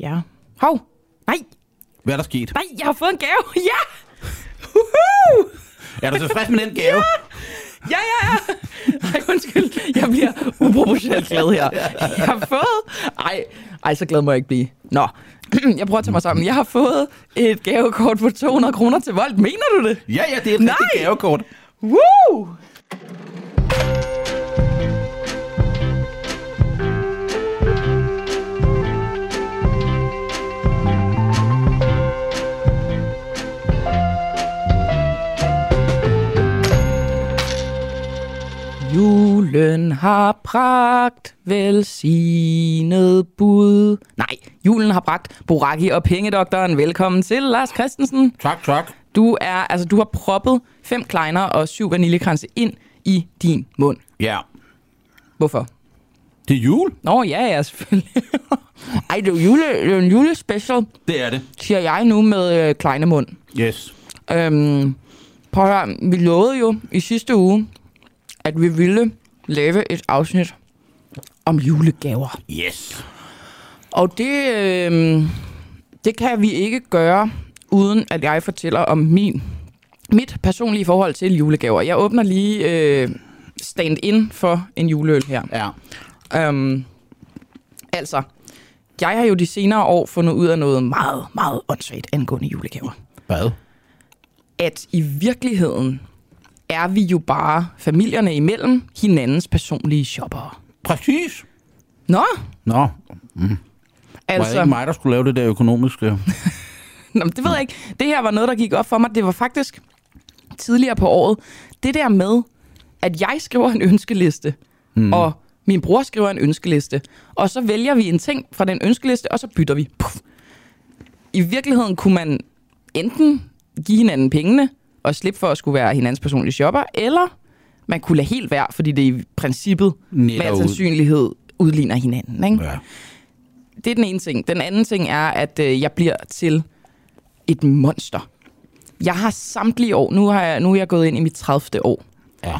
Ja. Hov! Nej! Hvad er der sket? Nej, jeg har fået en gave! Ja! Woohoo! Er du tilfreds med den gave? Ja, ja, ja! Ej, undskyld. Jeg bliver uproportionelt glad her. Jeg har fået... Ej, ej, så glad må jeg ikke blive. Nå, jeg prøver at tage mig sammen. Jeg har fået et gavekort på 200 kroner til Volt. Mener du det? Ja, ja, det er et Nej! gavekort. Woo! Julen har bragt velsignet bud. Nej, julen har bragt Boraki og Pengedoktoren. Velkommen til, Lars Christensen. Tak, tak. Du er, altså du har proppet fem kleiner og syv vaniljekranse ind i din mund. Ja. Hvorfor? Det er jul. Nå, ja, ja, selvfølgelig. Ej, det er jule, det er en julespecial, Det er det. siger jeg nu med øh, kleinemund. Yes. Øhm, prøv at høre, vi lovede jo i sidste uge, at vi ville lave et afsnit om julegaver. Yes. Og det, øh, det kan vi ikke gøre, uden at jeg fortæller om min, mit personlige forhold til julegaver. Jeg åbner lige øh, stand-in for en juleøl her. Ja. Øhm, altså, jeg har jo de senere år fundet ud af noget meget, meget åndssvagt angående julegaver. Hvad? At i virkeligheden er vi jo bare familierne imellem hinandens personlige shoppere. Præcis. Nå, Nå, var det altså... ikke mig, der skulle lave det der økonomiske? Nå, men det ved jeg ikke. Det her var noget, der gik op for mig. Det var faktisk tidligere på året. Det der med, at jeg skriver en ønskeliste, mm. og min bror skriver en ønskeliste, og så vælger vi en ting fra den ønskeliste, og så bytter vi. Puff. I virkeligheden kunne man enten give hinanden pengene, og slippe for at skulle være hinandens personlige shopper, eller man kunne lade helt være, fordi det i princippet med Netter al sandsynlighed udligner hinanden. Ikke? Ja. Det er den ene ting. Den anden ting er, at øh, jeg bliver til et monster. Jeg har samtlige år, nu, har jeg, nu er jeg gået ind i mit 30. år. Ja.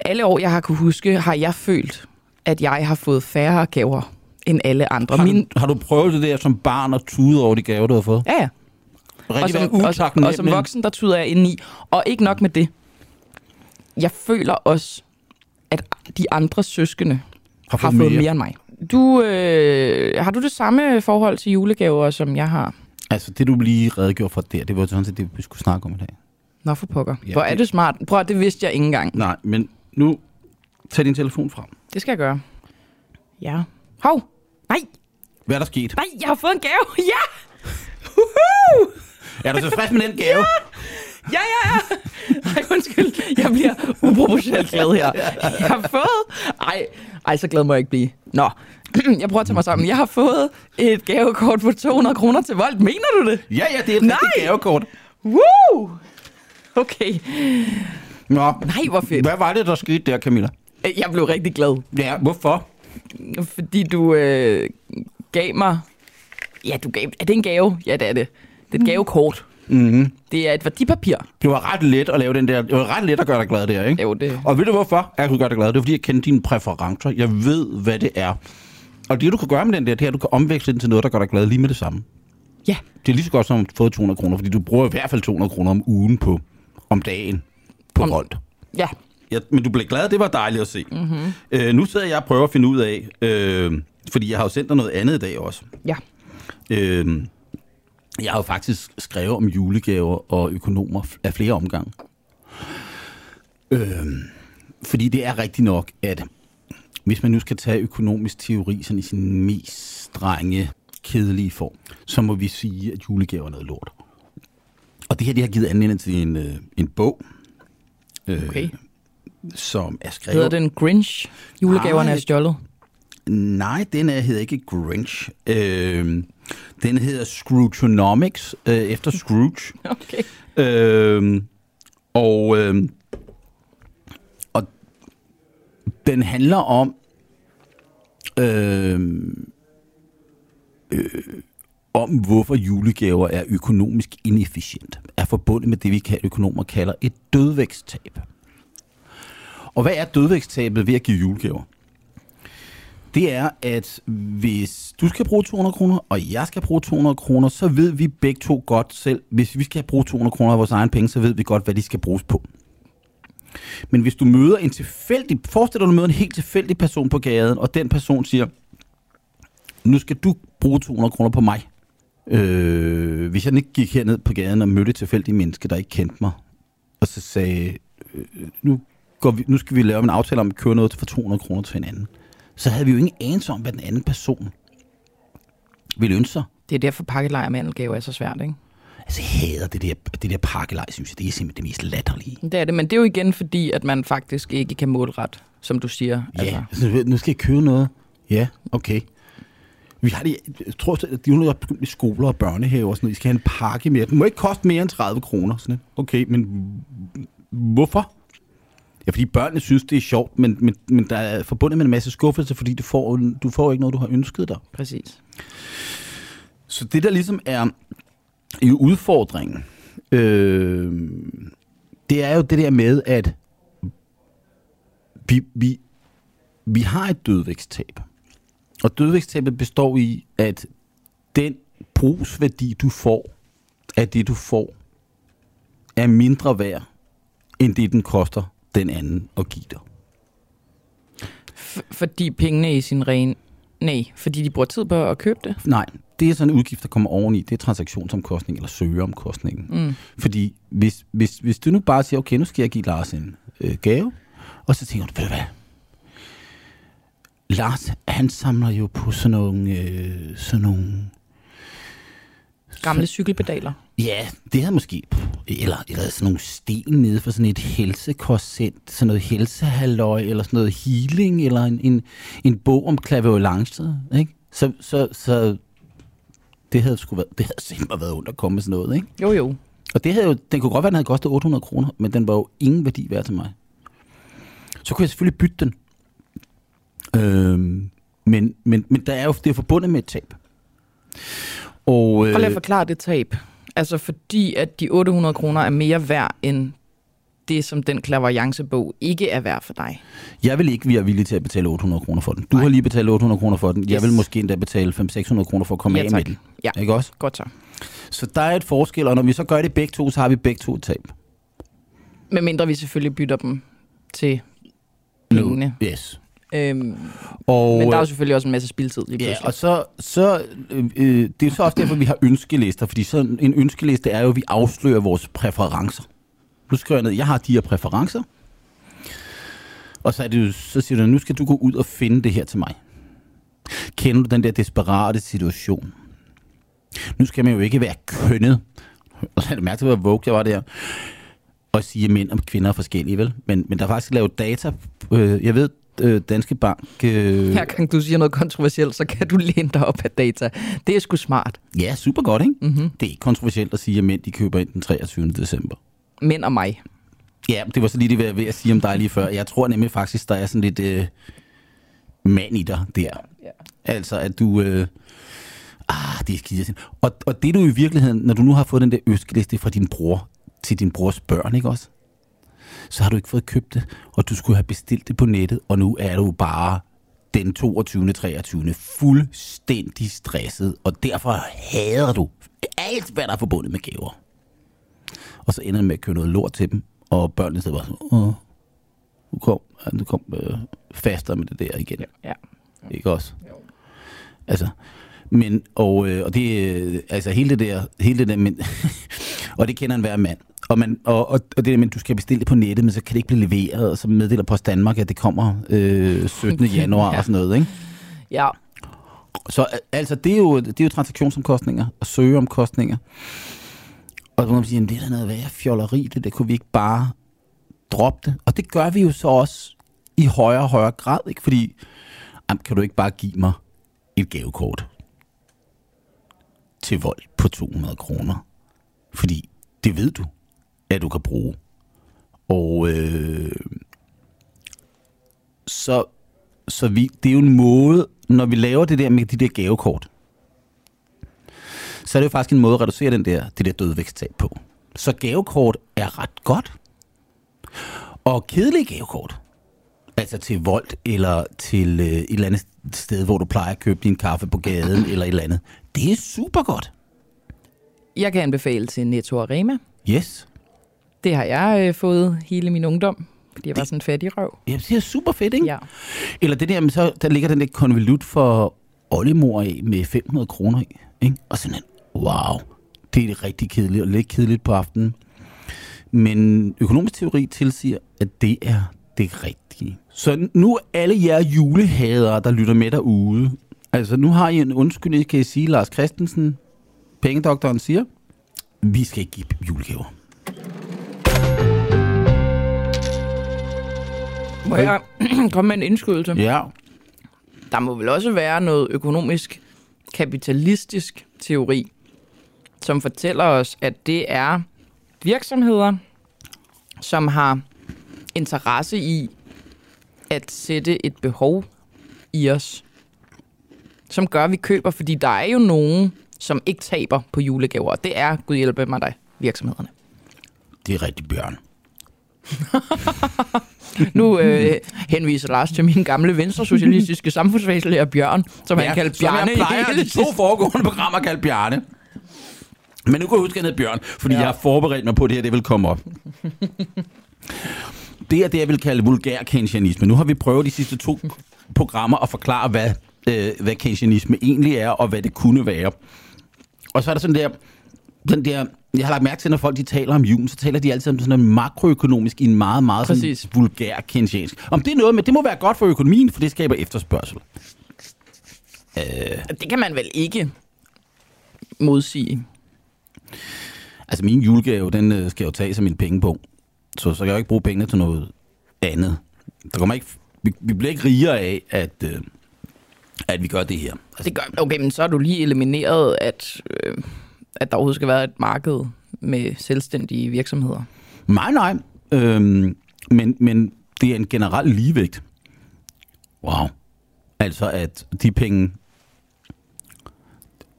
Alle år, jeg har kunne huske, har jeg følt, at jeg har fået færre gaver end alle andre. Har, Min, du, har du prøvet det der som barn og tude over de gaver, du har fået? ja, ja. Og som, og, og som voksen, der tyder jeg indeni. Og ikke nok med det. Jeg føler også, at de andre søskende Har har fået fået mere. mere end mig. Du, øh, har du det samme forhold til julegaver, som jeg har? Altså, det du lige redegjorde for der, det var sådan set det, vi skulle snakke om i dag. Nå for pokker. Ja, Hvor er det- smart. Prøv det vidste jeg ikke engang. Nej, men nu tag din telefon frem. Det skal jeg gøre. Ja. Hov! Nej! Hvad er der sket? Nej, jeg har fået en gave! Ja! Woohoo! Er du tilfreds med den gave? Ja, ja, ja! Ej, undskyld. Jeg bliver uproportionelt glad her. Jeg har fået... Ej, ej, så glad må jeg ikke blive. Nå, jeg prøver at tage mig sammen. Jeg har fået et gavekort på 200 kroner til Volt. Mener du det? Ja, ja, det er et Nej! rigtigt gavekort. Woo! Okay. Nå, Nej, hvor fedt. hvad var det, der skete der, Camilla? Jeg blev rigtig glad. Ja, hvorfor? Fordi du øh, gav mig... Ja, du gav... Er det en gave? Ja, det er det. Det er et gavekort. Mm-hmm. Det er et værdipapir. Det var ret let at lave den der. Det var ret let at gøre dig glad der, ikke? Jo, det... Og ved du hvorfor jeg kunne gøre dig glad? Det er fordi, jeg kender dine præferencer. Jeg ved, hvad det er. Og det, du kan gøre med den der, det er, at du kan omveksle den til noget, der gør dig glad lige med det samme. Ja. Det er lige så godt som at få 200 kroner, fordi du bruger i hvert fald 200 kroner om ugen på om dagen på Om- Volt. Ja. Ja, men du blev glad, det var dejligt at se. Mm-hmm. Øh, nu sidder jeg og prøver at finde ud af, øh, fordi jeg har jo sendt dig noget andet i dag også. Ja. Øh, jeg har jo faktisk skrevet om julegaver og økonomer af flere omgange. Øh, fordi det er rigtigt nok, at hvis man nu skal tage økonomisk teori sådan i sin mest strenge, kedelige form, så må vi sige, at julegaver er noget lort. Og det her, det har givet anledning til en, øh, en bog, øh, Okay. som er skrevet... Hedder den Grinch? Julegaverne Nej. er stjålet. Nej, den er, hedder ikke Grinch. Øh, den hedder Scroogeonomics, øh, efter Scrooge. Okay. Øh, og, øh, og den handler om øh, øh, om hvorfor julegaver er økonomisk inefficient, er forbundet med det, vi kan, økonomer kalder et dødvægtstab. Og hvad er dødvægtstabet ved at give julegaver? Det er, at hvis du skal bruge 200 kroner, og jeg skal bruge 200 kroner, så ved vi begge to godt selv, hvis vi skal bruge 200 kroner af vores egen penge, så ved vi godt, hvad de skal bruges på. Men hvis du møder en tilfældig, forestil dig, at du møder en helt tilfældig person på gaden, og den person siger, nu skal du bruge 200 kroner på mig. Øh, hvis jeg ikke gik herned på gaden og mødte et tilfældigt menneske, der ikke kendte mig, og så sagde, øh, nu, går vi, nu skal vi lave en aftale om at køre noget for 200 kroner til hinanden, så havde vi jo ingen anelse om, hvad den anden person ville ønske sig. Det er derfor pakkelej og mandelgave er så svært, ikke? Altså, jeg hader det der, det der pakkelej, synes jeg. Det er simpelthen det mest latterlige. Det er det, men det er jo igen fordi, at man faktisk ikke kan målret, som du siger. Ja, altså. nu skal jeg købe noget. Ja, okay. Vi har det, jeg tror, at de er begyndt i skoler og børnehaver og sådan noget. I skal have en pakke mere. Den må ikke koste mere end 30 kroner. Sådan Okay, men hvorfor? Ja, fordi børnene synes, det er sjovt, men, men, men der er forbundet med en masse skuffelse, fordi du får, du får ikke noget, du har ønsket dig. Præcis. Så det, der ligesom er i udfordringen, øh, det er jo det der med, at vi, vi, vi har et dødvægtstab. Og dødvægtstabet består i, at den brugsværdi, du får af det, du får, er mindre værd, end det, den koster den anden at give dig. F- fordi pengene i sin ren... Nej, fordi de bruger tid på at købe det? Nej, det er sådan en udgift, der kommer oveni. Det er transaktionsomkostning eller søgeomkostningen. Mm. Fordi hvis, hvis, hvis du nu bare siger, okay, nu skal jeg give Lars en øh, gave, og så tænker du, ved du hvad, Lars, han samler jo på sådan nogle, øh, sådan nogle Gamle cykelpedaler. Ja, det havde måske... Eller, eller sådan nogle sten nede for sådan et helsekorsent, sådan noget helsehalløj, eller sådan noget healing, eller en, en, en bog om klaverolance, ikke? Så, så, så det havde sgu været, det havde simpelthen været ondt at komme med sådan noget, ikke? Jo, jo. Og det havde jo, den kunne godt være, den havde kostet 800 kroner, men den var jo ingen værdi værd til mig. Så kunne jeg selvfølgelig bytte den. Øhm, men, men, men der er jo, det er forbundet med et tab. Og, øh, Prøv lige at forklare det tab. Altså fordi, at de 800 kroner er mere værd end det, som den klaverjancebog ikke er værd for dig. Jeg vil ikke være villig til at betale 800 kroner for den. Du Nej. har lige betalt 800 kroner for den. Yes. Jeg vil måske endda betale 500-600 kroner for at komme ja, af med den. Ja, ikke også? godt så. Så der er et forskel, og når vi så gør det begge to, så har vi begge to et tab. Med mindre vi selvfølgelig bytter dem til pengene. Yes. Øhm, og, men der er jo øh, selvfølgelig også en masse spildtid lige pludselig. Ja, og så, så øh, øh, det er så også derfor, vi har ønskelister, fordi sådan en ønskeliste er jo, at vi afslører vores præferencer. Nu skriver jeg ned, jeg har de her præferencer, og så, er det jo, så siger du, nu skal du gå ud og finde det her til mig. Kender du den der desperate situation? Nu skal man jo ikke være kønnet. Og så det mærke til, hvor vogue jeg var der og sige, at mænd og kvinder er forskellige, vel? Men, men der er faktisk lavet data. Øh, jeg ved, øh, Danske Bank... Øh... Her kan du sige noget kontroversielt, så kan du læne dig op af data. Det er sgu smart. Ja, super godt, ikke? Mm-hmm. Det er ikke kontroversielt at sige, at mænd de køber ind den 23. december. Mænd og mig. Ja, det var så lige det, jeg ved at sige om dig lige før. Jeg tror nemlig faktisk, der er sådan lidt øh, mand i dig der. Ja. Altså, at du... Øh, ah, det er skide. Og, og det du i virkeligheden, når du nu har fået den der øskeliste fra din bror til din brors børn, ikke også? Så har du ikke fået købt det, og du skulle have bestilt det på nettet, og nu er du bare den 22. 23. fuldstændig stresset, og derfor hader du alt, hvad der er forbundet med gaver. Og så ender det med at købe noget lort til dem, og børnene sidder bare sådan, åh, nu kom, nu kom øh, fastere med det der igen. Ja. ja. Ikke også? Jo. Altså, men, og, øh, og det, øh, altså hele det der, hele det der, men, og det kender en hver mand. Og, man, og, og, og det der med, at du skal bestille det på nettet, men så kan det ikke blive leveret, og så meddeler Post Danmark, at det kommer øh, 17. januar ja. og sådan noget, ikke? Ja. Så altså, det er jo, det er jo transaktionsomkostninger og søgeomkostninger. Og så må man sige, at det er da noget værre fjolleri, det, det kunne vi ikke bare droppe det. Og det gør vi jo så også i højere og højere grad, ikke? Fordi, jamen, kan du ikke bare give mig et gavekort til vold på 200 kroner? Fordi det ved du at du kan bruge. Og øh, så, så vi, det er jo en måde, når vi laver det der med de der gavekort, så er det jo faktisk en måde at reducere den der, det der dødvæksttab på. Så gavekort er ret godt. Og kedelige gavekort, altså til vold eller til øh, et eller andet sted, hvor du plejer at købe din kaffe på gaden eller et eller andet. Det er super godt. Jeg kan anbefale til Netto og Rema. Yes. Det har jeg øh, fået hele min ungdom, fordi jeg var sådan en fattig røv. Ja, det er super fedt, ikke? Ja. Eller det der, men så der ligger den der konvolut for oldemor af med 500 kroner i. Ikke? Og sådan en, wow, det er rigtig kedeligt og lidt kedeligt på aftenen. Men økonomisk teori tilsiger, at det er det rigtige. Så nu alle jer julehadere, der lytter med derude, altså nu har I en undskyldning, kan I sige, Lars Christensen, pengedoktoren siger, vi skal ikke give julegaver. Må jeg komme med en indskydelse? Ja, Der må vel også være noget økonomisk kapitalistisk teori, som fortæller os, at det er virksomheder, som har interesse i at sætte et behov i os, som gør, at vi køber, fordi der er jo nogen, som ikke taber på julegaver, og det er, Gud hjælpe mig dig, virksomhederne. det er rigtig bjørn. Nu øh, henviser Lars til min gamle venstresocialistiske samfundsfæslærer Bjørn, som han kaldte som Bjarne jeg plejer de to foregående programmer kaldt Bjarne. Men nu kan jeg huske, at han hed Bjørn, fordi ja. Ja. jeg har forberedt mig på, at det her det vil komme op. Det er det, jeg vil kalde vulgær keynesianisme. Nu har vi prøvet de sidste to programmer at forklare, hvad, øh, hvad keynesianisme egentlig er, og hvad det kunne være. Og så er der sådan der, den der, jeg har lagt mærke til, når folk de taler om julen, så taler de altid om sådan noget makroøkonomisk i en meget, meget sådan vulgær keynesiansk. Om det er noget med, det må være godt for økonomien, for det skaber efterspørgsel. Det kan man vel ikke modsige. Altså min julegave, den øh, skal jeg jo tage som en penge på. Så, så kan jeg jo ikke bruge pengene til noget andet. Der kommer ikke, vi, vi bliver ikke rigere af, at, øh, at vi gør det her. Altså, Det gør, okay, men så har du lige elimineret, at, øh, at der overhovedet skal være et marked med selvstændige virksomheder. nej, nej. Øhm, men, men det er en generel ligevægt. Wow. Altså at de penge,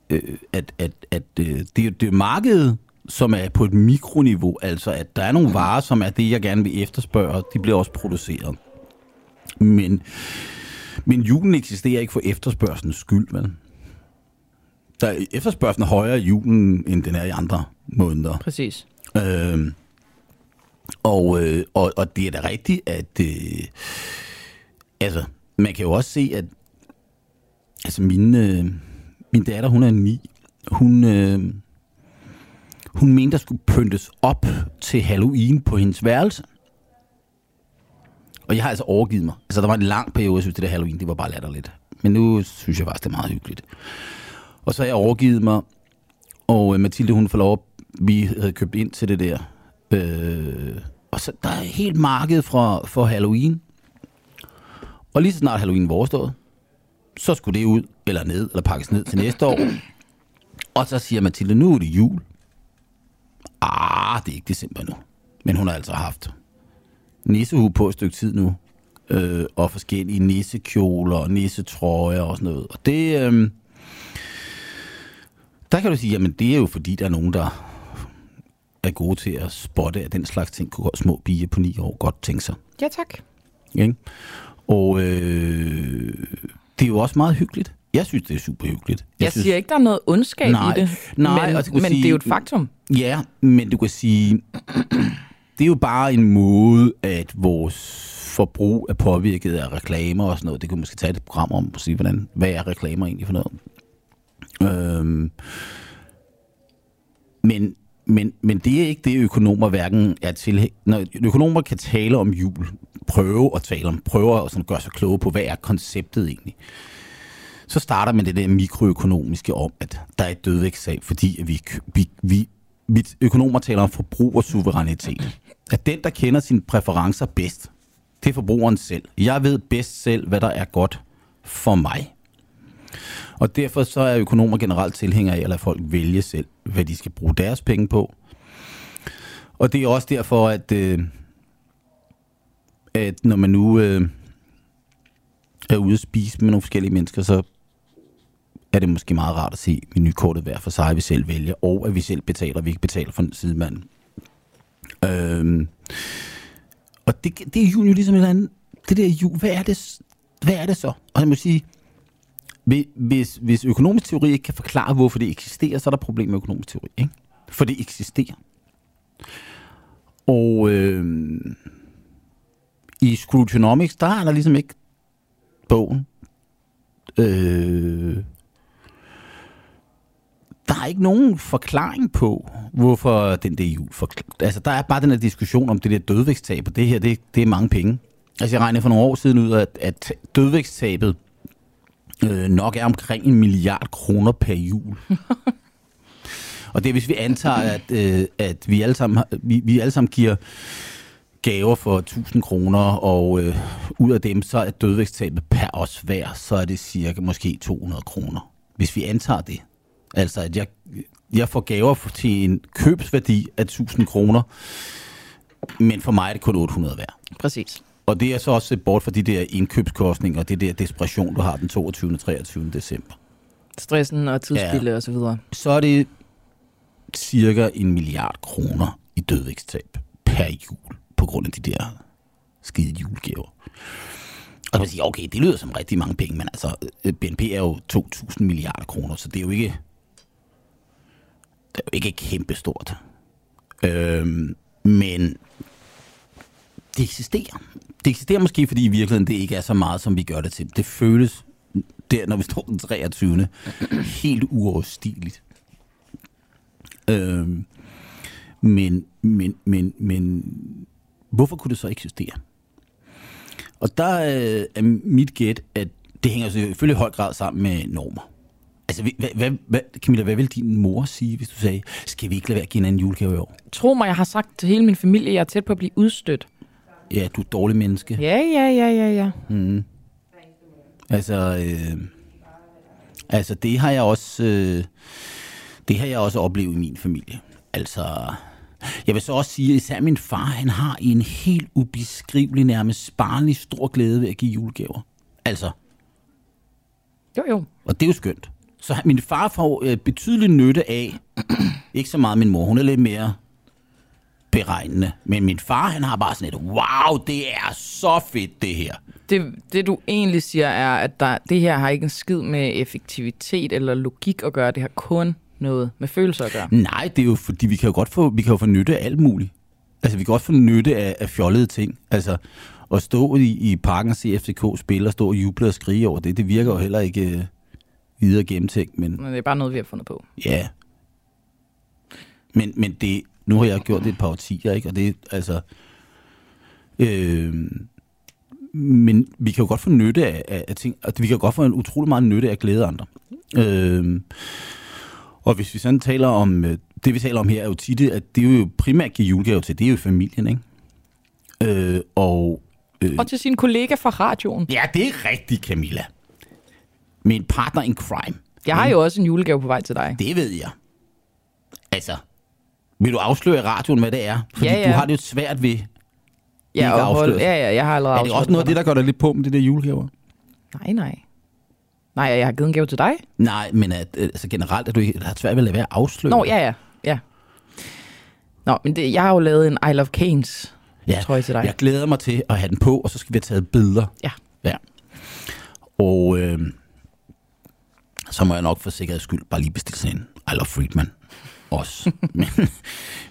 øh, at, at, at øh, det, det er markedet, som er på et mikroniveau, altså at der er nogle varer, som er det, jeg gerne vil efterspørge, de bliver også produceret. Men, men julen eksisterer ikke for efterspørgselens skyld, vel? Der er efterspørgselen er højere i julen, end den er i andre måneder. Præcis. Øh, og, øh, og, og det er da rigtigt, at øh, altså, man kan jo også se, at altså min, øh, min datter, hun er ni, hun, øh, hun mente, der skulle pyntes op til Halloween på hendes værelse. Og jeg har altså overgivet mig. Altså, der var en lang periode, jeg synes, det der Halloween, det var bare latterligt. Men nu synes jeg faktisk, det er meget hyggeligt. Og så har jeg overgivet mig, og øh, Mathilde, hun får lov, vi havde købt ind til det der. Øh, og så der er helt marked fra, for Halloween. Og lige så snart Halloween var overstået, så skulle det ud, eller ned, eller pakkes ned til næste år. Og så siger Mathilde, nu er det jul. Ah, det er ikke december nu. Men hun har altså haft nissehue på et stykke tid nu. Øh, og forskellige nissekjoler og nissetrøjer og sådan noget. Og det... Øh, der kan du sige, jamen det er jo fordi, der er nogen, der er gode til at spotte, at den slags ting kunne små piger på ni år godt tænke sig. Ja, tak. Ikke? Og øh, det er jo også meget hyggeligt. Jeg synes, det er super hyggeligt. Jeg synes, siger ikke, der er noget ondskab Nej, i det, nej, men, og men sige- det er jo et faktum. Ja, men du kan sige, det er jo bare en måde, at vores forbrug er påvirket af reklamer og sådan noget. Det kunne måske tage et program om og sige, hvordan, hvad er reklamer egentlig for noget. Øhm, men, men, men det er ikke det, økonomer hverken er til. Når økonomer kan tale om jul, prøve at tale om, prøve at sådan gøre sig kloge på, hvad er konceptet egentlig, så starter man det der mikroøkonomiske om, at der er et dødvægtssag, fordi at vi, vi, vi, vi økonomer taler om forbrugersuverænitet. At den, der kender sine præferencer bedst, det er forbrugeren selv. Jeg ved bedst selv, hvad der er godt for mig. Og derfor så er økonomer generelt tilhængere af at lade folk vælge selv, hvad de skal bruge deres penge på. Og det er også derfor, at, øh, at når man nu øh, er ude at spise med nogle forskellige mennesker, så er det måske meget rart at se menukortet hver for sig, at vi selv vælger, og at vi selv betaler, vi ikke betaler for sidemanden. Øhm, og det, det er jo ligesom et eller andet, det der jul, hvad er det, hvad er det så? Og jeg må sige, hvis, hvis økonomisk teori ikke kan forklare, hvorfor det eksisterer, så er der problem med økonomisk teori. Ikke? For det eksisterer. Og øh, i Scroogenomics, der er der ligesom ikke bogen. Øh, der er ikke nogen forklaring på, hvorfor den der jul... Altså, der er bare den her diskussion om det der dødvægtstab, og det her, det, det er mange penge. Altså, jeg regnede for nogle år siden ud, at, at dødvægtstabet øh, nok er omkring en milliard kroner per jul. og det er, hvis vi antager, at, øh, at vi, alle sammen, vi, vi alle sammen giver gaver for 1000 kroner, og øh, ud af dem, så er dødvægtstabet per os hver, så er det cirka måske 200 kroner. Hvis vi antager det. Altså, at jeg, jeg får gaver til en købsværdi af 1000 kroner, men for mig er det kun 800 værd. Præcis. Og det er så også set bort fra de der indkøbskostninger og det der desperation, du har den 22. og 23. december. Stressen og tidsspilde ja. og så videre. Så er det cirka en milliard kroner i dødvægtstab per jul på grund af de der skide julegaver. Og man siger, okay, det lyder som rigtig mange penge, men altså, øh, BNP er jo 2.000 milliarder kroner, så det er jo ikke, det er jo ikke kæmpestort. Øhm, men det eksisterer. Det eksisterer måske, fordi i virkeligheden det ikke er så meget, som vi gør det til. Det føles der, når vi står den 23. helt uoverstigeligt. Øhm, men, men, men, men hvorfor kunne det så eksistere? Og der øh, er mit gæt, at det hænger selvfølgelig i høj grad sammen med normer. Altså, hvad, hvad, hvad, Camilla, hvad vil din mor sige, hvis du sagde, skal vi ikke lade være at give en julegave i år? Tro mig, jeg har sagt til hele min familie, at jeg er tæt på at blive udstødt. Ja, du er et dårligt menneske. Ja, ja, ja, ja, ja. Mm. Altså, øh, altså, det har jeg også, øh, det har jeg også oplevet i min familie. Altså, jeg vil så også sige, at især min far, han har en helt ubeskrivelig, nærmest sparlig stor glæde ved at give julegaver. Altså. Jo, jo. Og det er jo skønt. Så min far får øh, betydelig nytte af, ikke så meget min mor, hun er lidt mere beregnende. Men min far, han har bare sådan et, wow, det er så fedt det her. Det, det du egentlig siger er, at der, det her har ikke en skid med effektivitet eller logik at gøre. Det har kun noget med følelser at gøre. Nej, det er jo fordi, vi kan jo godt få, vi kan jo få nytte af alt muligt. Altså, vi kan også få nytte af, af fjollede ting. Altså, at stå i, i parken og se FCK spille og stå og juble og skrige over det, det virker jo heller ikke øh, videre gennemtænkt. Men, men det er bare noget, vi har fundet på. Ja. Men, men det, nu har jeg gjort det et par årtier, ikke? Og det altså... Øh, men vi kan jo godt få nytte af, af, af ting, og vi kan godt få en utrolig meget nytte af at glæde andre. Øh, og hvis vi sådan taler om, øh, det vi taler om her er jo tit, at det er jo primært give julegave til, det er jo familien, ikke? Øh, og, øh, og til sin kollega fra radioen. Ja, det er rigtigt, Camilla. Min partner in crime. Jeg har jo også en julegave på vej til dig. Det ved jeg. Altså, vil du afsløre radioen, hvad det er? Fordi ja, ja. du har det jo svært ved ja, og hold, ja, ja, jeg har allerede Er det også noget af det, der gør dig lidt på med det der julegaver? Nej, nej. Nej, jeg har givet en gave til dig. Nej, men at, øh, altså generelt, at du ikke har svært ved at lade være afsløre. Nå, ja, ja. ja. Nå, men det, jeg har jo lavet en I Love Canes ja, trøje til dig. Jeg glæder mig til at have den på, og så skal vi have taget billeder. Ja. Ja. Og øh, så må jeg nok for sikkerheds skyld bare lige bestille sådan en i Love Friedman også. men,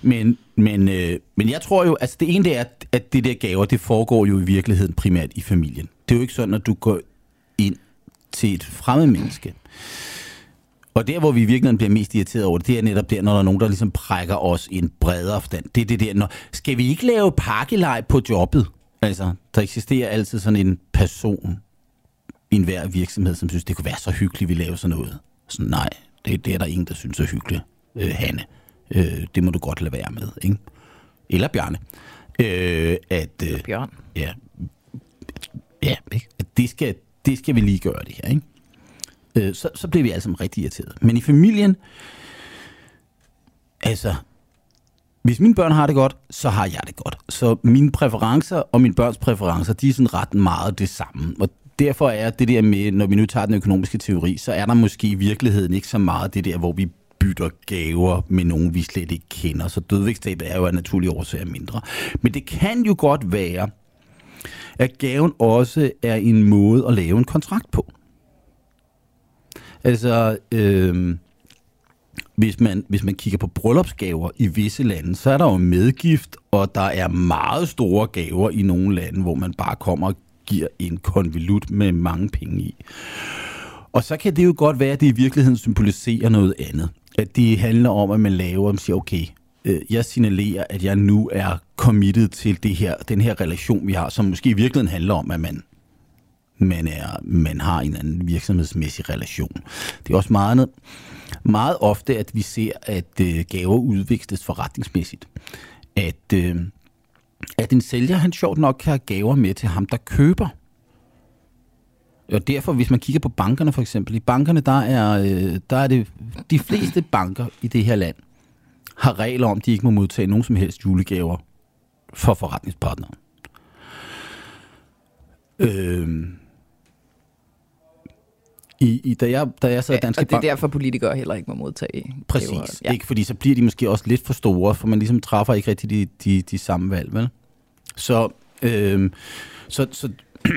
men, men, øh, men jeg tror jo, altså det ene det er, at det der gaver, det foregår jo i virkeligheden primært i familien. Det er jo ikke sådan, at du går ind til et fremmed menneske. Og der, hvor vi i virkeligheden bliver mest irriteret over det, det er netop der, når der er nogen, der ligesom prækker os i en bredere forstand. Det er det der, når, skal vi ikke lave pakkelej på jobbet? Altså, der eksisterer altid sådan en person i enhver virksomhed, som synes, det kunne være så hyggeligt, vi laver sådan noget. Så nej, det, det er der ingen, der synes er hyggeligt øh, Hanne. Øh, det må du godt lade være med, ikke? Eller Bjarne. Øh, at, øh, Bjørn. Ja, ja ikke? At det, skal, det skal vi lige gøre det her, ikke? Øh, så, så bliver vi alle sammen rigtig irriteret. Men i familien, altså, hvis mine børn har det godt, så har jeg det godt. Så mine præferencer og mine børns præferencer, de er sådan ret meget det samme. Og derfor er det der med, når vi nu tager den økonomiske teori, så er der måske i virkeligheden ikke så meget det der, hvor vi bytter gaver med nogen, vi slet ikke kender. Så dødvægtstabet er jo af naturlige årsager mindre. Men det kan jo godt være, at gaven også er en måde at lave en kontrakt på. Altså, øh, hvis, man, hvis man kigger på bryllupsgaver i visse lande, så er der jo medgift, og der er meget store gaver i nogle lande, hvor man bare kommer og giver en konvolut med mange penge i. Og så kan det jo godt være, at det i virkeligheden symboliserer noget andet. At det handler om, at man laver og siger, okay, øh, jeg signalerer, at jeg nu er committed til det her, den her relation, vi har, som måske i virkeligheden handler om, at man, man, er, man har en anden virksomhedsmæssig relation. Det er også meget, meget ofte, at vi ser, at øh, gaver udveksles forretningsmæssigt. At, øh, at en sælger, han sjovt nok kan have gaver med til ham, der køber. Og derfor, hvis man kigger på bankerne for eksempel, i bankerne, der er, øh, der er det de fleste banker i det her land, har regler om, at de ikke må modtage nogen som helst julegaver for forretningspartneren. Øh, i, i, da, jeg, da jeg sad i Danske og det er Bank... derfor, politikere heller ikke må modtage Præcis. gaver. Ja. Ikke, fordi så bliver de måske også lidt for store, for man ligesom træffer ikke rigtig de, de, de samme valg, vel? Så, øh, så, så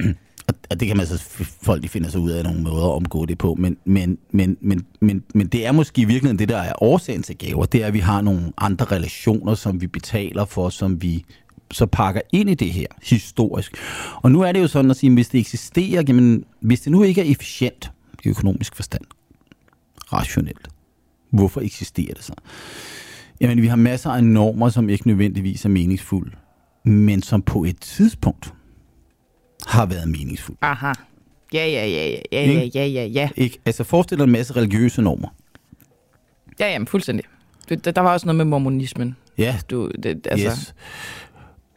og det kan man så, folk de finder sig ud af nogle måder at omgå det på, men, men, men, men, men, men det er måske i virkeligheden det, der er årsagen til gaver, det er, at vi har nogle andre relationer, som vi betaler for, som vi så pakker ind i det her historisk. Og nu er det jo sådan at sige, at hvis det eksisterer, jamen, hvis det nu ikke er efficient i økonomisk forstand. Rationelt. Hvorfor eksisterer det så? Jamen, vi har masser af normer, som ikke nødvendigvis er meningsfulde, men som på et tidspunkt har været meningsfulde. Aha. Ja, ja, ja, ja, ja, ja, ja, ja. Ikke? Altså, forestil dig en masse religiøse normer. Ja, jamen, fuldstændig. Der, der var også noget med mormonismen. Ja. Du, det, altså. yes.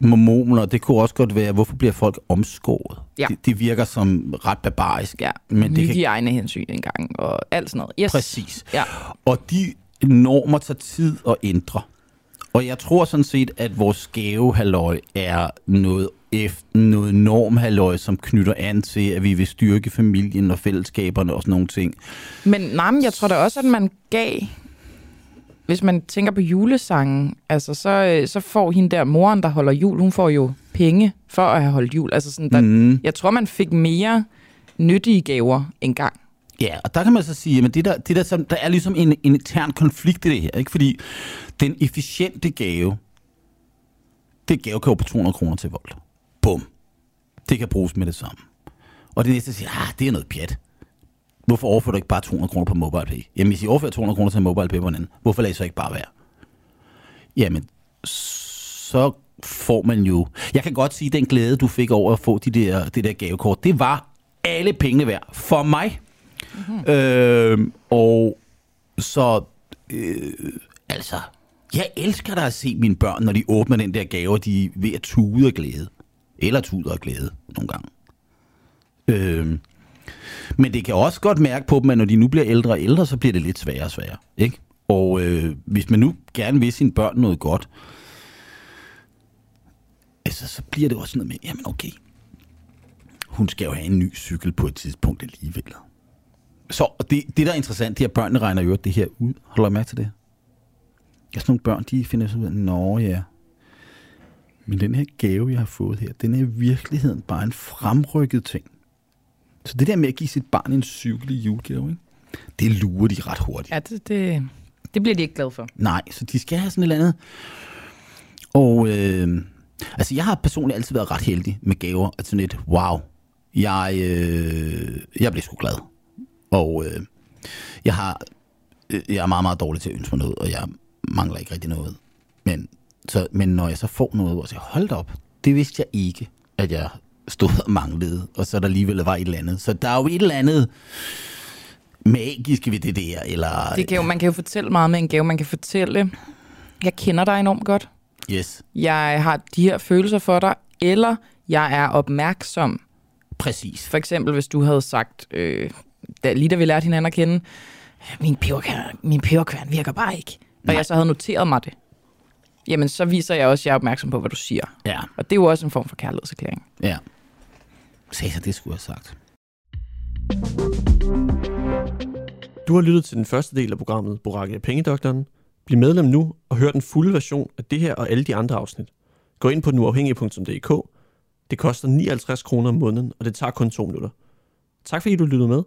Mormoner, det kunne også godt være, hvorfor bliver folk omskåret? Ja. Det, det virker som ret barbarisk. ja, Men det kan- egne hensyn engang, og alt sådan noget. Yes. Præcis. Ja. Og de normer tager tid at ændre. Og jeg tror sådan set, at vores gavehalløj er noget, efter, noget normhalløj, som knytter an til, at vi vil styrke familien og fællesskaberne og sådan nogle ting. Men nej, men jeg tror da også, at man gav... Hvis man tænker på julesangen, altså så, øh, så får hende der moren, der holder jul, hun får jo penge for at have holdt jul. Altså sådan, der, Mm. Jeg tror, man fik mere nyttige gaver engang. Ja, og der kan man så sige, at det der, det der, der er ligesom en, en intern konflikt i det her, ikke? fordi den efficiente gave, det er et gavekøb på 200 kroner til vold. Bum. Det kan bruges med det samme. Og det næste siger, ah, det er noget pjat. Hvorfor overfører du ikke bare 200 kroner på MobilePay? Jamen, hvis I overfører 200 kroner til MobilePay på en anden, hvorfor lader I så ikke bare være? Jamen, så får man jo... Jeg kan godt sige, at den glæde, du fik over at få de der, det der gavekort, det var alle pengene værd for mig. Mm-hmm. Øh, og så... Øh, altså, jeg elsker da at se mine børn, når de åbner den der gave, og de er ved at tude af glæde. Eller tude af glæde nogle gange. Øh, men det kan også godt mærke på dem, at når de nu bliver ældre og ældre, så bliver det lidt sværere og sværere. Ikke? Og øh, hvis man nu gerne vil sine børn noget godt, altså, så bliver det også noget med, jamen okay, hun skal jo have en ny cykel på et tidspunkt alligevel. Så og det, det, der er interessant, det er, at børnene regner jo det her ud. Har du lagt mærke til det? Ja, sådan nogle børn, de finder sig ud af, nå ja, men den her gave, jeg har fået her, den er i virkeligheden bare en fremrykket ting. Så det der med at give sit barn en cykel i julegave, ikke? det lurer de ret hurtigt. Ja, det, det, det bliver de ikke glade for. Nej, så de skal have sådan et eller andet. Og øh, altså, jeg har personligt altid været ret heldig med gaver. Altså sådan et, wow, jeg, øh, jeg blev sgu glad. Og øh, jeg har, øh, jeg er meget, meget dårlig til at ønske mig noget, og jeg mangler ikke rigtig noget. Men, så, men når jeg så får noget, hvor jeg hold op, det vidste jeg ikke, at jeg stod og manglede, og så der alligevel var et eller andet. Så der er jo et eller andet magisk ved det der, eller... Det kan jo, man kan jo fortælle meget med en gave. Man kan fortælle, jeg kender dig enormt godt. Yes, Jeg har de her følelser for dig, eller jeg er opmærksom. præcis. For eksempel, hvis du havde sagt, øh, da, lige da vi lærte hinanden at kende, min peberkværn, min peberkværn virker bare ikke. Og Nej. jeg så havde noteret mig det. Jamen, så viser jeg også, at jeg er opmærksom på, hvad du siger. Ja, Og det er jo også en form for kærlighedserklæring. ja. Sagde det skulle jeg have sagt. Du har lyttet til den første del af programmet Boracke af Pengedoktoren. Bliv medlem nu og hør den fulde version af det her og alle de andre afsnit. Gå ind på nuafhængig.dk. Det koster 59 kroner om måneden, og det tager kun to minutter. Tak fordi du lyttede med.